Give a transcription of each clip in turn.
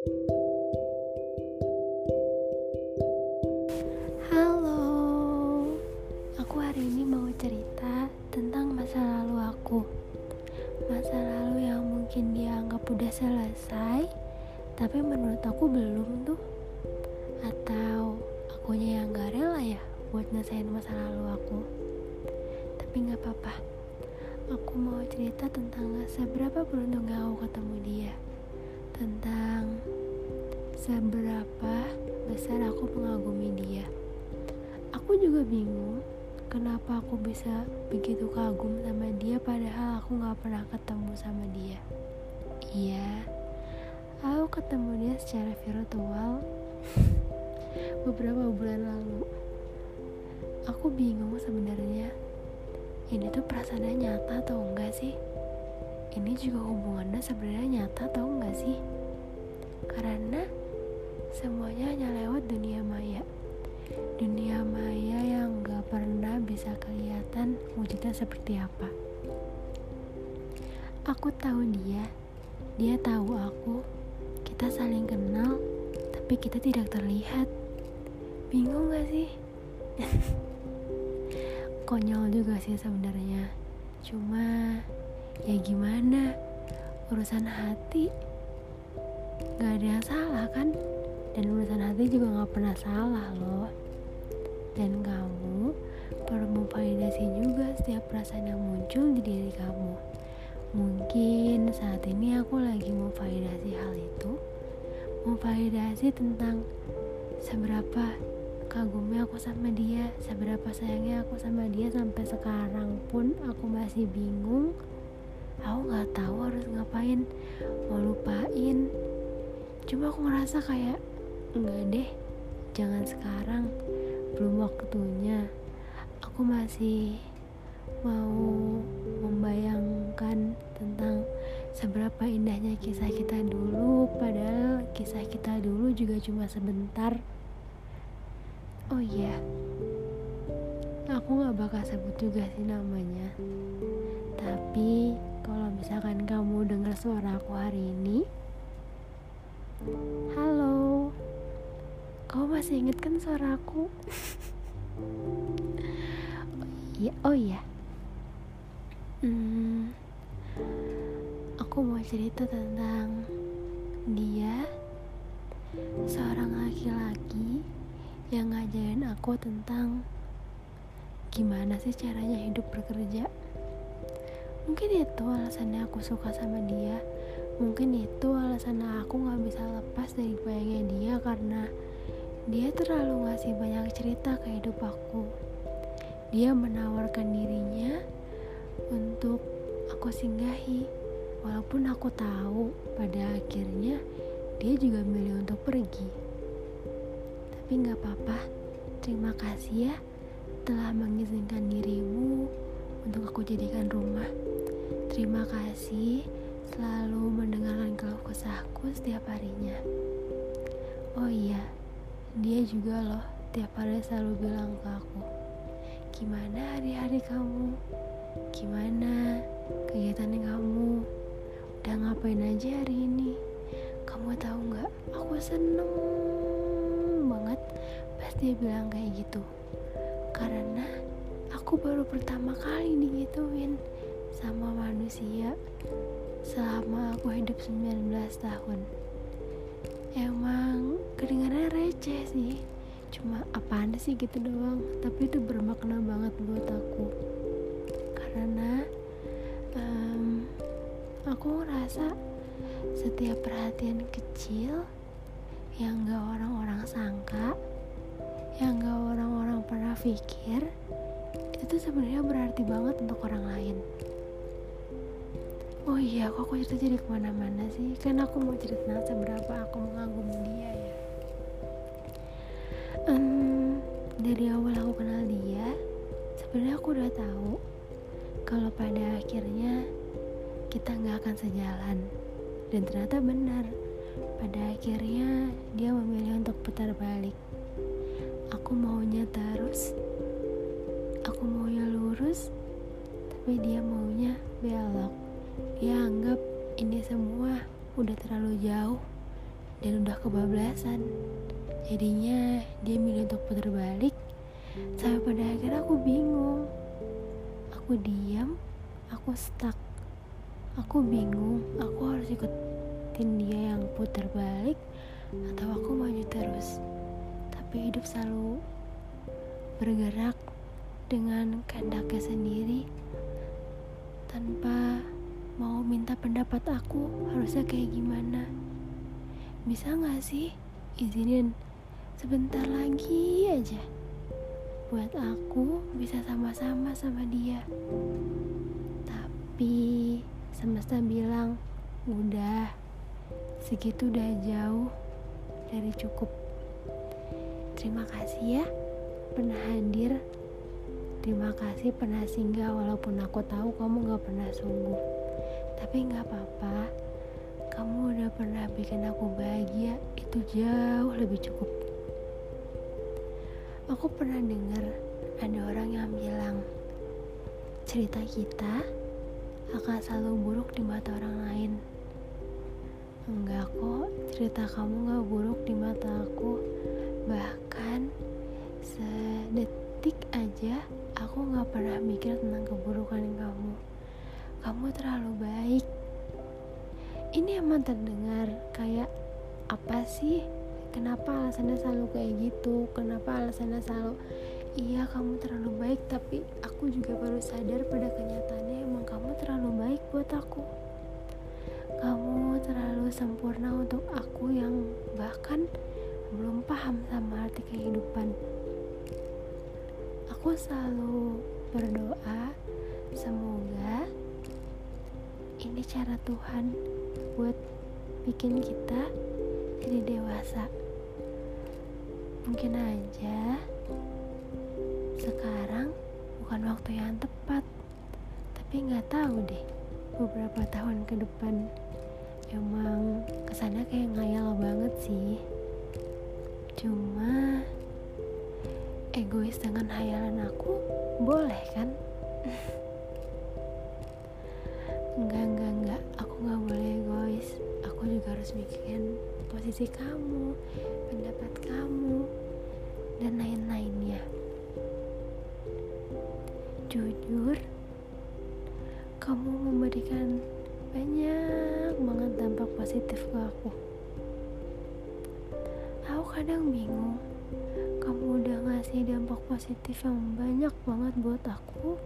Halo, aku hari ini mau cerita tentang masa lalu aku. Masa lalu yang mungkin dianggap udah selesai, tapi menurut aku belum tuh. Atau akunya yang gak rela ya buat nyelesain masa lalu aku. Tapi gak apa-apa. Aku mau cerita tentang seberapa beruntungnya aku ketemu dia. Seberapa besar aku mengagumi dia. Aku juga bingung kenapa aku bisa begitu kagum sama dia padahal aku gak pernah ketemu sama dia. Iya, aku ketemu dia secara virtual beberapa bulan lalu. Aku bingung sebenarnya ini tuh perasaannya nyata atau enggak sih? Ini juga hubungannya sebenarnya nyata atau enggak sih? Karena semuanya hanya lewat dunia maya. Dunia maya yang gak pernah bisa kelihatan wujudnya seperti apa. Aku tahu dia, dia tahu aku. Kita saling kenal, tapi kita tidak terlihat. Bingung gak sih? Konyol juga sih sebenarnya. Cuma ya gimana? Urusan hati gak ada yang salah kan? Dan urusan hati juga gak pernah salah loh. Dan kamu perlu memvalidasi juga setiap perasaan yang muncul di diri kamu. Mungkin saat ini aku lagi memvalidasi hal itu. Memvalidasi tentang seberapa kagumnya aku sama dia seberapa sayangnya aku sama dia sampai sekarang pun aku masih bingung aku nggak tahu harus ngapain mau lupain cuma aku ngerasa kayak enggak deh jangan sekarang. Belum waktunya. Aku masih mau membayangkan tentang seberapa indahnya kisah kita dulu padahal kisah kita dulu juga cuma sebentar. Oh iya, aku gak bakal sebut juga sih namanya. Tapi kalau misalkan kamu dengar suara aku hari ini, halo, kamu masih inget kan suara aku? oh iya, oh iya. Hmm, aku mau cerita tentang dia, seorang laki-laki yang ngajarin aku tentang gimana sih caranya hidup bekerja. Mungkin itu alasannya aku suka sama dia. Mungkin itu alasan aku gak bisa lepas dari bayangnya dia karena dia terlalu ngasih banyak cerita ke hidup aku. Dia menawarkan dirinya untuk aku singgahi. Walaupun aku tahu pada akhirnya dia juga milih untuk pergi. Tapi gak apa-apa, terima kasih ya telah mengizinkan dirimu untuk aku jadikan rumah. Terima kasih selalu mendengarkan keluh kesahku setiap harinya. Oh iya, dia juga loh tiap hari selalu bilang ke aku, gimana hari-hari kamu? Gimana kegiatan kamu? Udah ngapain aja hari ini? Kamu tahu nggak? Aku seneng banget pas dia bilang kayak gitu karena aku baru pertama kali digituin sama manusia selama aku hidup 19 tahun emang kedengarannya receh sih. Cuma apaan sih gitu doang. Tapi itu bermakna banget buat aku. Karena um, aku ngerasa setiap perhatian kecil yang gak orang-orang sangka yang gak orang-orang pernah pikir itu sebenarnya berarti banget untuk orang lain oh iya kok aku cerita jadi ke mana-mana sih kan aku mau cerita seberapa aku mengagumi dia ya um, dari awal aku kenal dia sebenarnya aku udah tahu kalau pada akhirnya kita nggak akan sejalan dan ternyata benar pada akhirnya dia memilih untuk putar balik. Aku maunya terus, aku maunya lurus, tapi dia maunya belok. Dia anggap ini semua udah terlalu jauh dan udah kebablasan. Jadinya dia milih untuk putar balik sampai pada akhirnya aku bingung. Aku diam aku stuck. Aku bingung aku harus ikutin dia yang putar balik atau aku maju terus. Tapi hidup selalu bergerak dengan kehendaknya sendiri tanpa mau minta pendapat aku harusnya kayak gimana? Bisa gak sih? Izinin sebentar lagi aja. Buat aku bisa sama-sama sama dia. Tapi semesta bilang udah segitu udah jauh dari cukup. Terima kasih ya pernah hadir. Terima kasih pernah singgah walaupun aku tahu kamu gak pernah sungguh tapi gak apa-apa kamu udah pernah bikin aku bahagia itu jauh lebih cukup Aku pernah dengar ada orang yang bilang cerita kita akan selalu buruk di mata orang lain. Enggak kok, cerita kamu gak buruk di mata aku. Bahkan sedetik aja aku gak pernah mikir tentang keburukan kamu. Kamu terlalu baik. Ini emang terdengar kayak apa sih? Kenapa alasannya selalu kayak gitu? Kenapa alasannya selalu iya kamu terlalu baik tapi aku juga baru sadar pada kenyataannya emang kamu terlalu baik buat aku. Kamu terlalu sempurna untuk aku yang bahkan belum paham sama arti kehidupan. Aku selalu berdoa semoga ini cara Tuhan buat bikin kita jadi dewasa. Mungkin aja sekarang bukan waktu yang tepat tapi nggak tahu deh beberapa tahun ke depan. Emang ke sana kayak ngayal banget sih. Cuma egois dengan hayalan aku boleh kan enggak enggak enggak aku nggak boleh egois aku juga harus bikin posisi kamu, pendapat kamu, dan lain-lainnya. Jujur, kamu memberikan banyak banget dampak positif ke aku. Aku kadang bingung, kamu udah ngasih dampak positif yang banyak banget buat aku.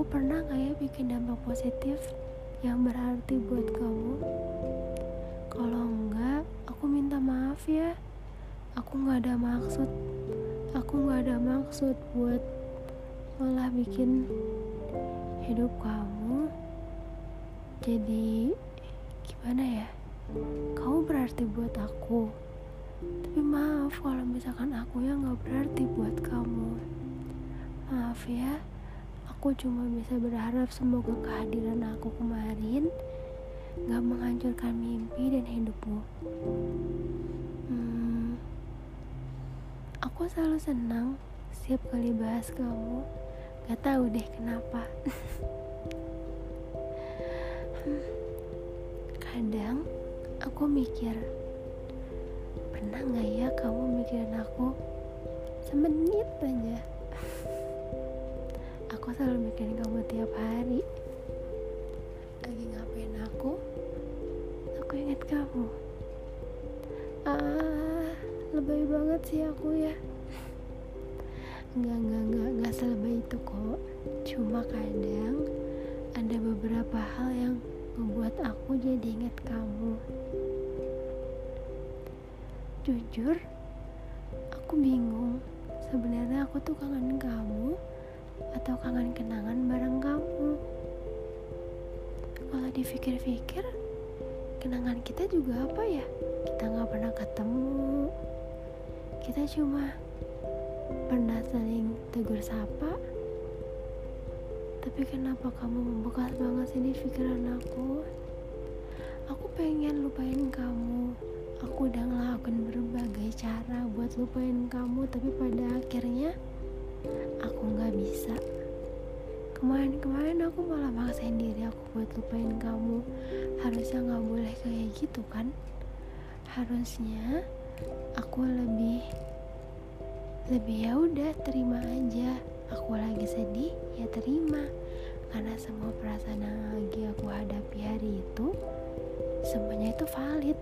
Aku pernah gak ya bikin dampak positif yang berarti buat kamu? Kalau enggak, aku minta maaf ya. Aku nggak ada maksud. Aku nggak ada maksud buat malah bikin hidup kamu jadi gimana ya? Kamu berarti buat aku. Tapi maaf kalau misalkan aku yang nggak berarti buat kamu. Maaf ya, aku cuma bisa berharap semoga kehadiran aku kemarin gak menghancurkan mimpi dan hidupmu. Hmm, aku selalu senang setiap kali bahas kamu. Gak tahu deh kenapa. Hmm, kadang aku mikir, pernah gak ya kamu mikirin aku semenit aja? Aku selalu mikirin kamu tiap hari. Lagi ngapain aku? Aku ingat kamu. Ah lebay banget sih aku ya. Enggak, enggak, enggak, enggak selebay itu kok. Cuma kadang ada beberapa hal yang membuat aku jadi ingat kamu. Jujur, aku bingung. Sebenarnya aku tuh kangen kamu Atau kangen kenangan bareng kamu. Kalau dipikir-pikir kenangan kita juga apa ya? Kita nggak pernah ketemu. Kita cuma pernah saling tegur sapa. Tapi kenapa kamu membekas banget sih pikiran aku? Aku pengen lupain kamu. Aku udah ngelakuin berbagai cara buat lupain kamu tapi pada akhirnya aku nggak bisa. Kemarin-kemarin aku malah maksain diri aku buat lupain kamu. Harusnya nggak boleh kayak gitu kan? Harusnya aku lebih lebih ya udah terima aja. Aku lagi sedih ya terima. Karena semua perasaan yang lagi aku hadapi hari itu semuanya itu valid.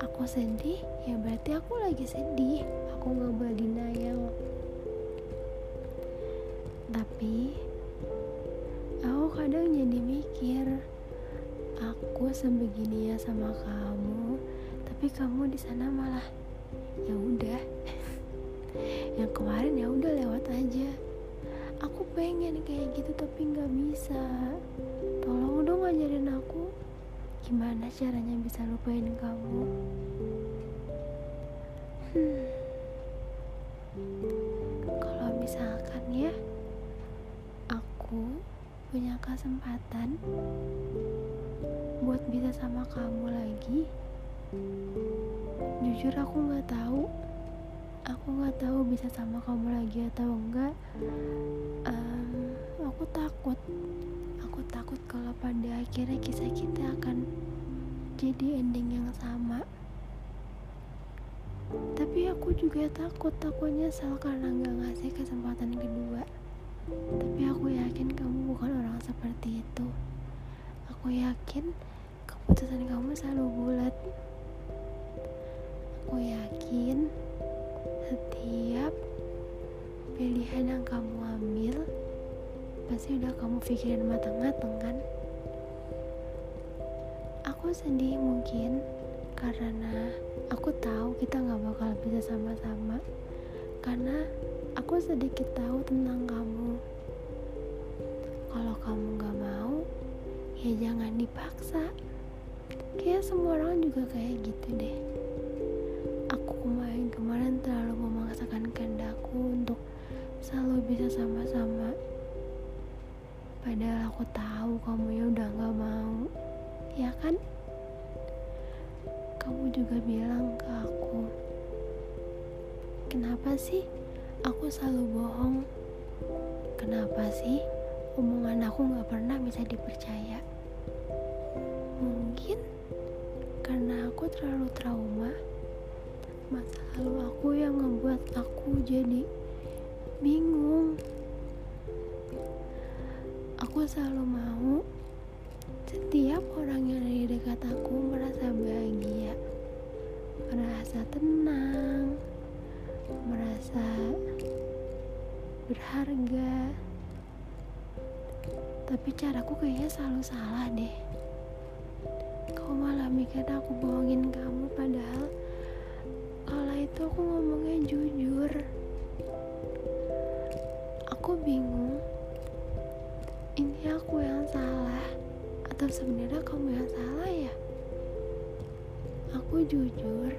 Aku sedih ya berarti aku lagi sedih. Aku nggak boleh denial tapi aku kadang jadi mikir aku sebegini ya sama kamu tapi kamu di sana malah ya udah. Yang kemarin ya udah lewat aja. Aku pengen kayak gitu tapi nggak bisa. Tolong dong ngajarin aku gimana caranya bisa lupain kamu? Hmm. kalau misalkan ya punya kesempatan buat bisa sama kamu lagi jujur aku nggak tahu aku nggak tahu bisa sama kamu lagi atau enggak. Um, aku takut aku takut kalau pada akhirnya kisah kita akan jadi ending yang sama. Tapi aku juga takut aku nyesal karena nggak ngasih kesempatan kedua. Tapi aku seperti itu. Aku yakin keputusan kamu selalu bulat. Aku yakin setiap pilihan yang kamu ambil pasti udah kamu pikirin matang-matang kan? Aku sedih mungkin karena aku tahu kita nggak bakal bisa sama-sama. Karena aku sedikit tahu tentang kamu kalau kamu nggak mau ya jangan dipaksa. Kayak semua orang juga kayak gitu deh. Aku kemarin-kemarin terlalu memaksakan kehendakku untuk selalu bisa sama-sama. Padahal aku tahu kamu ya udah gak mau. Ya kan? Kamu juga bilang ke aku kenapa sih? Aku selalu bohong. Kenapa sih omongan aku gak pernah bisa dipercaya. Mungkin karena aku terlalu trauma masa lalu aku yang ngebuat aku jadi bingung. Aku selalu mau setiap orang yang ada di dekat aku merasa bahagia merasa tenang merasa berharga tapi caraku kayaknya selalu salah deh. Kau malah mikir aku bohongin kamu padahal itu aku ngomongnya jujur. Aku bingung ini aku yang salah atau sebenarnya kamu yang salah ya? Aku jujur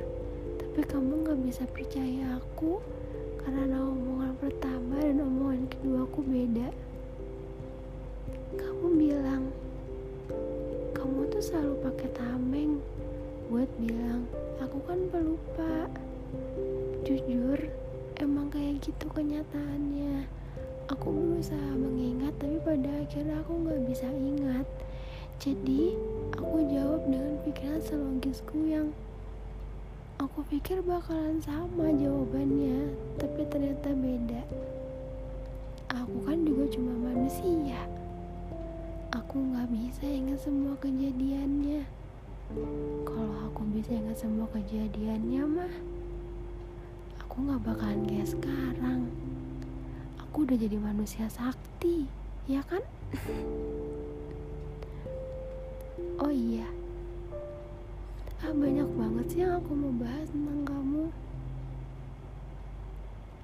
tapi kamu gak bisa percaya aku karena omongan pertama dan omongan kedua aku beda bilang kamu tuh selalu pakai tameng buat bilang aku kan pelupa. Jujur emang kayak gitu kenyataannya. Aku berusaha mengingat tapi pada akhirnya aku nggak bisa ingat. Jadi aku jawab dengan pikiran selogisku yang aku pikir bakalan sama jawabannya tapi ternyata beda. Aku kan juga cuma manusia aku nggak bisa ingat semua kejadiannya. Kalau aku bisa ingat semua kejadiannya mah aku gak bakalan kayak sekarang. Aku udah jadi manusia sakti ya kan? Oh iya. Ah banyak banget sih yang aku mau bahas tentang kamu.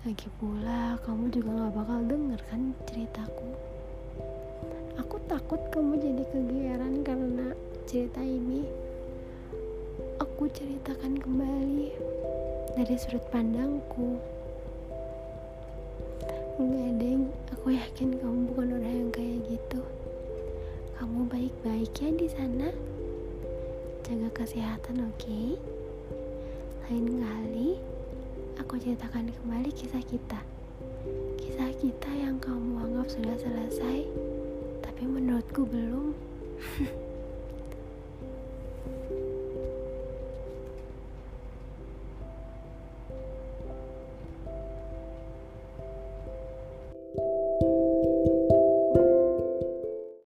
Lagi pula kamu juga gak bakal denger kan ceritaku aku takut kamu jadi kegeeran karena cerita ini. Aku ceritakan kembali dari sudut pandangku. Enggak deng. Aku yakin kamu bukan orang yang kayak gitu. Kamu baik-baik ya di sana. Jaga kesehatan oke? Okay? lain kali aku ceritakan kembali kisah kita. Kisah kita yang kamu anggap sudah selesai tapi menurutku belum